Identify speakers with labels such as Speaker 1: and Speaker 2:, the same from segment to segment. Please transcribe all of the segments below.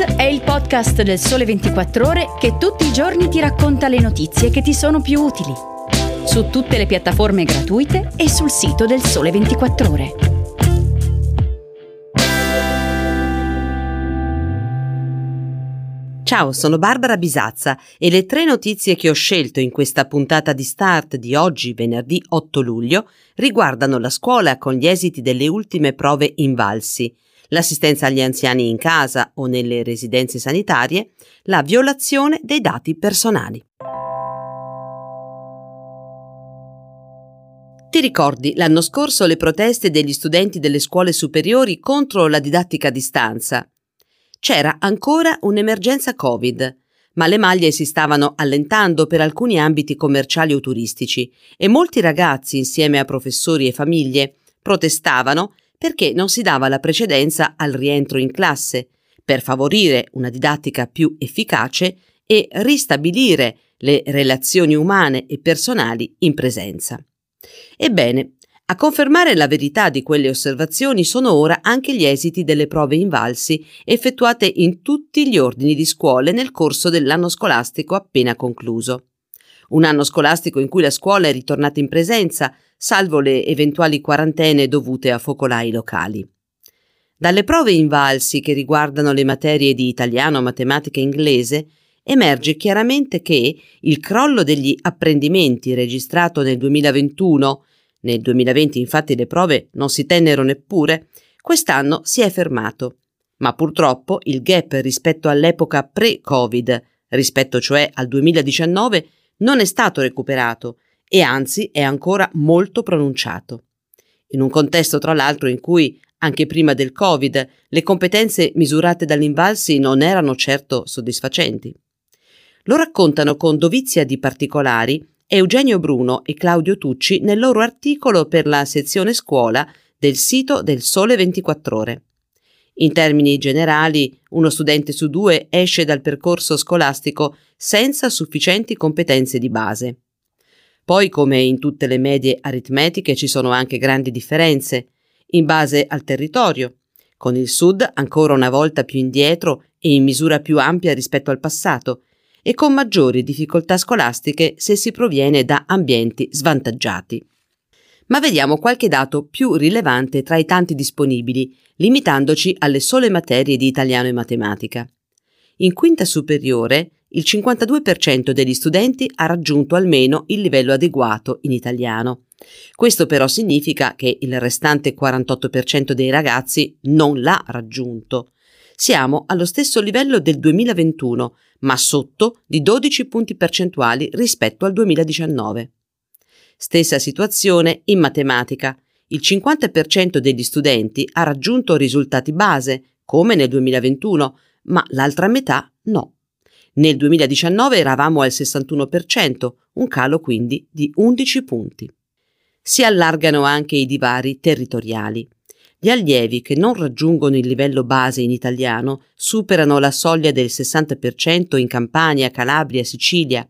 Speaker 1: È il podcast del Sole 24 Ore che tutti i giorni ti racconta le notizie che ti sono più utili. Su tutte le piattaforme gratuite e sul sito del Sole 24 Ore.
Speaker 2: Ciao, sono Barbara Bisazza e le tre notizie che ho scelto in questa puntata di Start di oggi, venerdì 8 luglio, riguardano la scuola con gli esiti delle ultime prove invalsi l'assistenza agli anziani in casa o nelle residenze sanitarie, la violazione dei dati personali. Ti ricordi l'anno scorso le proteste degli studenti delle scuole superiori contro la didattica a distanza? C'era ancora un'emergenza Covid, ma le maglie si stavano allentando per alcuni ambiti commerciali o turistici e molti ragazzi, insieme a professori e famiglie, protestavano perché non si dava la precedenza al rientro in classe, per favorire una didattica più efficace e ristabilire le relazioni umane e personali in presenza. Ebbene, a confermare la verità di quelle osservazioni sono ora anche gli esiti delle prove invalsi effettuate in tutti gli ordini di scuole nel corso dell'anno scolastico appena concluso. Un anno scolastico in cui la scuola è ritornata in presenza, salvo le eventuali quarantene dovute a focolai locali. Dalle prove invalsi che riguardano le materie di italiano, matematica e inglese, emerge chiaramente che il crollo degli apprendimenti registrato nel 2021, nel 2020 infatti le prove non si tennero neppure, quest'anno si è fermato. Ma purtroppo il gap rispetto all'epoca pre-Covid, rispetto cioè al 2019, non è stato recuperato e anzi è ancora molto pronunciato. In un contesto tra l'altro in cui, anche prima del Covid, le competenze misurate dall'Invalsi non erano certo soddisfacenti. Lo raccontano con dovizia di particolari Eugenio Bruno e Claudio Tucci nel loro articolo per la sezione scuola del sito del Sole 24 ore. In termini generali, uno studente su due esce dal percorso scolastico senza sufficienti competenze di base. Poi, come in tutte le medie aritmetiche, ci sono anche grandi differenze, in base al territorio, con il Sud ancora una volta più indietro e in misura più ampia rispetto al passato, e con maggiori difficoltà scolastiche se si proviene da ambienti svantaggiati. Ma vediamo qualche dato più rilevante tra i tanti disponibili, limitandoci alle sole materie di italiano e matematica. In quinta superiore il 52% degli studenti ha raggiunto almeno il livello adeguato in italiano. Questo però significa che il restante 48% dei ragazzi non l'ha raggiunto. Siamo allo stesso livello del 2021, ma sotto di 12 punti percentuali rispetto al 2019. Stessa situazione in matematica. Il 50% degli studenti ha raggiunto risultati base, come nel 2021, ma l'altra metà no. Nel 2019 eravamo al 61%, un calo quindi di 11 punti. Si allargano anche i divari territoriali. Gli allievi che non raggiungono il livello base in italiano superano la soglia del 60% in Campania, Calabria, Sicilia.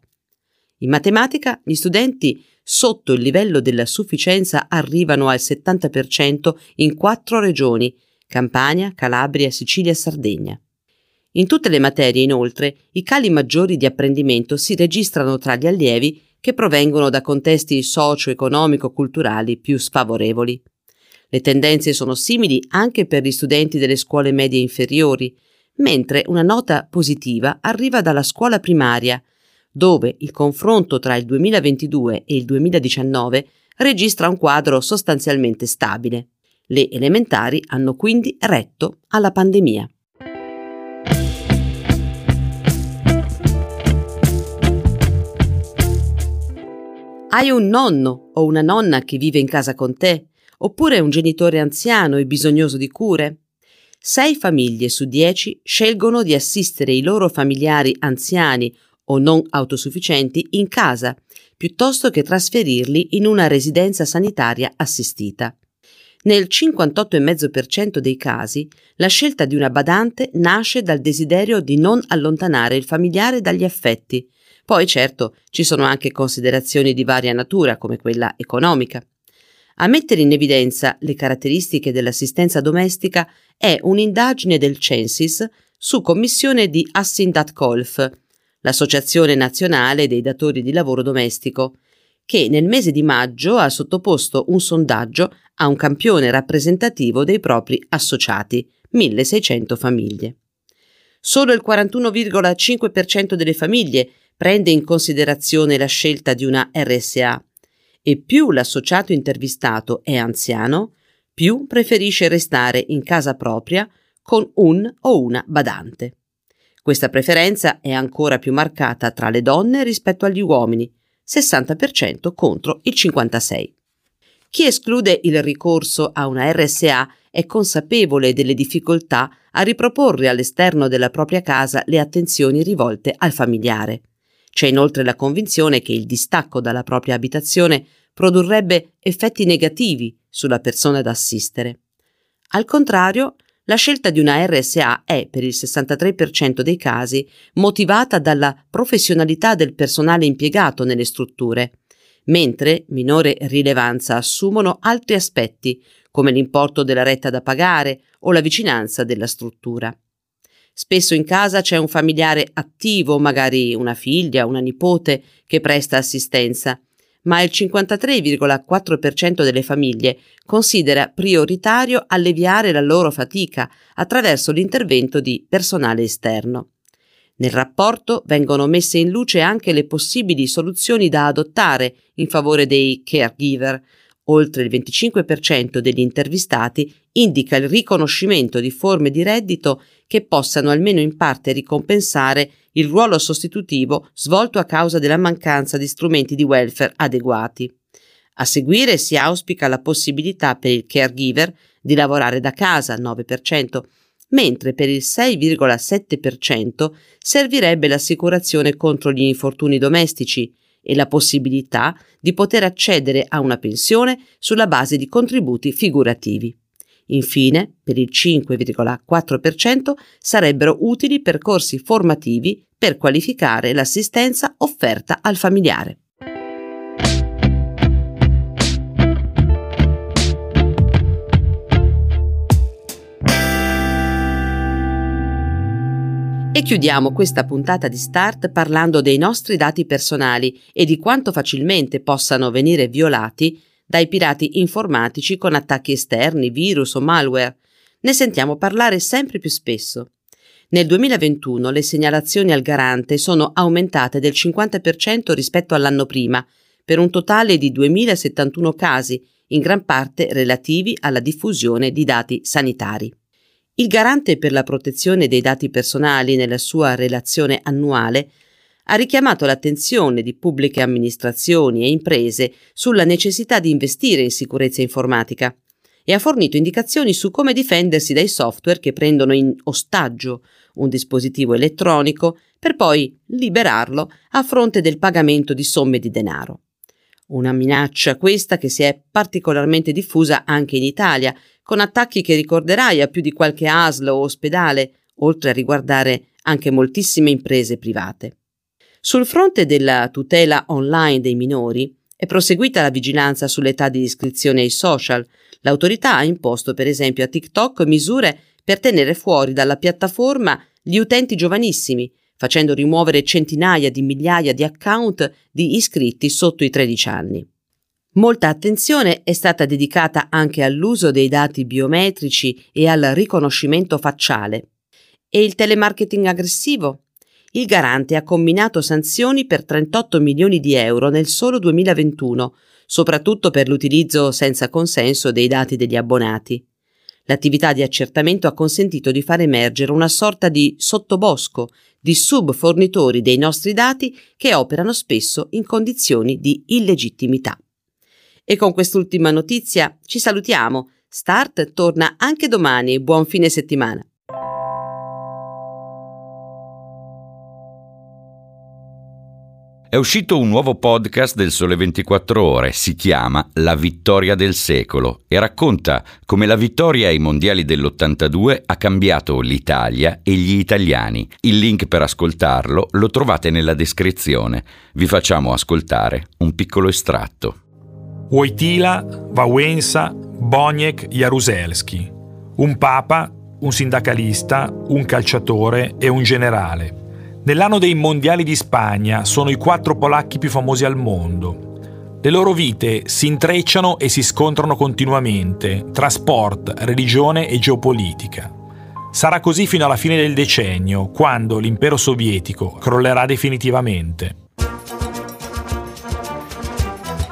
Speaker 2: In matematica gli studenti sotto il livello della sufficienza arrivano al 70% in quattro regioni Campania, Calabria, Sicilia e Sardegna. In tutte le materie, inoltre, i cali maggiori di apprendimento si registrano tra gli allievi che provengono da contesti socio-economico-culturali più sfavorevoli. Le tendenze sono simili anche per gli studenti delle scuole medie inferiori, mentre una nota positiva arriva dalla scuola primaria, dove il confronto tra il 2022 e il 2019 registra un quadro sostanzialmente stabile. Le elementari hanno quindi retto alla pandemia. Hai un nonno o una nonna che vive in casa con te, oppure un genitore anziano e bisognoso di cure? Sei famiglie su dieci scelgono di assistere i loro familiari anziani o non autosufficienti in casa, piuttosto che trasferirli in una residenza sanitaria assistita. Nel 58,5% dei casi, la scelta di una badante nasce dal desiderio di non allontanare il familiare dagli affetti, poi certo ci sono anche considerazioni di varia natura come quella economica. A mettere in evidenza le caratteristiche dell'assistenza domestica è un'indagine del Censis su commissione di Assindat Colf, l'Associazione Nazionale dei Datori di Lavoro Domestico, che nel mese di maggio ha sottoposto un sondaggio a un campione rappresentativo dei propri associati, 1600 famiglie. Solo il 41,5% delle famiglie prende in considerazione la scelta di una RSA e più l'associato intervistato è anziano, più preferisce restare in casa propria con un o una badante. Questa preferenza è ancora più marcata tra le donne rispetto agli uomini, 60% contro il 56%. Chi esclude il ricorso a una RSA è consapevole delle difficoltà a riproporre all'esterno della propria casa le attenzioni rivolte al familiare. C'è inoltre la convinzione che il distacco dalla propria abitazione produrrebbe effetti negativi sulla persona da assistere. Al contrario, la scelta di una RSA è, per il 63% dei casi, motivata dalla professionalità del personale impiegato nelle strutture, mentre minore rilevanza assumono altri aspetti, come l'importo della retta da pagare o la vicinanza della struttura. Spesso in casa c'è un familiare attivo, magari una figlia, una nipote, che presta assistenza, ma il 53,4% delle famiglie considera prioritario alleviare la loro fatica attraverso l'intervento di personale esterno. Nel rapporto vengono messe in luce anche le possibili soluzioni da adottare in favore dei caregiver. Oltre il 25% degli intervistati indica il riconoscimento di forme di reddito che possano almeno in parte ricompensare il ruolo sostitutivo svolto a causa della mancanza di strumenti di welfare adeguati. A seguire si auspica la possibilità per il caregiver di lavorare da casa, 9%, mentre per il 6,7% servirebbe l'assicurazione contro gli infortuni domestici e la possibilità di poter accedere a una pensione sulla base di contributi figurativi. Infine, per il 5,4% sarebbero utili percorsi formativi per qualificare l'assistenza offerta al familiare. E chiudiamo questa puntata di Start parlando dei nostri dati personali e di quanto facilmente possano venire violati dai pirati informatici con attacchi esterni, virus o malware. Ne sentiamo parlare sempre più spesso. Nel 2021 le segnalazioni al garante sono aumentate del 50% rispetto all'anno prima, per un totale di 2071 casi, in gran parte relativi alla diffusione di dati sanitari. Il garante per la protezione dei dati personali nella sua relazione annuale ha richiamato l'attenzione di pubbliche amministrazioni e imprese sulla necessità di investire in sicurezza informatica e ha fornito indicazioni su come difendersi dai software che prendono in ostaggio un dispositivo elettronico per poi liberarlo a fronte del pagamento di somme di denaro. Una minaccia questa che si è particolarmente diffusa anche in Italia, con attacchi che ricorderai a più di qualche ASL o ospedale, oltre a riguardare anche moltissime imprese private. Sul fronte della tutela online dei minori è proseguita la vigilanza sull'età di iscrizione ai social. L'autorità ha imposto per esempio a TikTok misure per tenere fuori dalla piattaforma gli utenti giovanissimi, facendo rimuovere centinaia di migliaia di account di iscritti sotto i 13 anni. Molta attenzione è stata dedicata anche all'uso dei dati biometrici e al riconoscimento facciale. E il telemarketing aggressivo? Il garante ha combinato sanzioni per 38 milioni di euro nel solo 2021, soprattutto per l'utilizzo senza consenso dei dati degli abbonati. L'attività di accertamento ha consentito di far emergere una sorta di sottobosco di subfornitori dei nostri dati che operano spesso in condizioni di illegittimità. E con quest'ultima notizia ci salutiamo. Start torna anche domani. Buon fine settimana.
Speaker 3: È uscito un nuovo podcast del Sole 24 Ore, si chiama La vittoria del secolo e racconta come la vittoria ai mondiali dell'82 ha cambiato l'Italia e gli italiani. Il link per ascoltarlo lo trovate nella descrizione. Vi facciamo ascoltare un piccolo estratto.
Speaker 4: Wojtyla, Wałęsa, Boniek, Jaruzelski. Un papa, un sindacalista, un calciatore e un generale. Nell'anno dei mondiali di Spagna sono i quattro polacchi più famosi al mondo. Le loro vite si intrecciano e si scontrano continuamente tra sport, religione e geopolitica. Sarà così fino alla fine del decennio, quando l'impero sovietico crollerà definitivamente.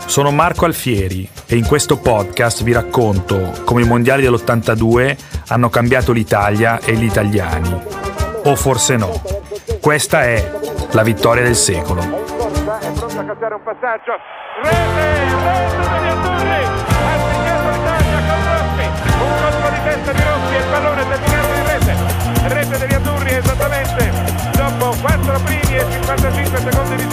Speaker 4: Sono Marco Alfieri e in questo podcast vi racconto come i mondiali dell'82 hanno cambiato l'Italia e gli italiani. O forse no. Questa è la vittoria del secolo. È pronto a calciare un passaggio. Rete, rete degli azzurri. Ha segnato l'Italia con Rossi. Un colpo di testa di Rossi e il pallone terminato in rete. Rete degli azzurri esattamente dopo 4 primi e 55 secondi di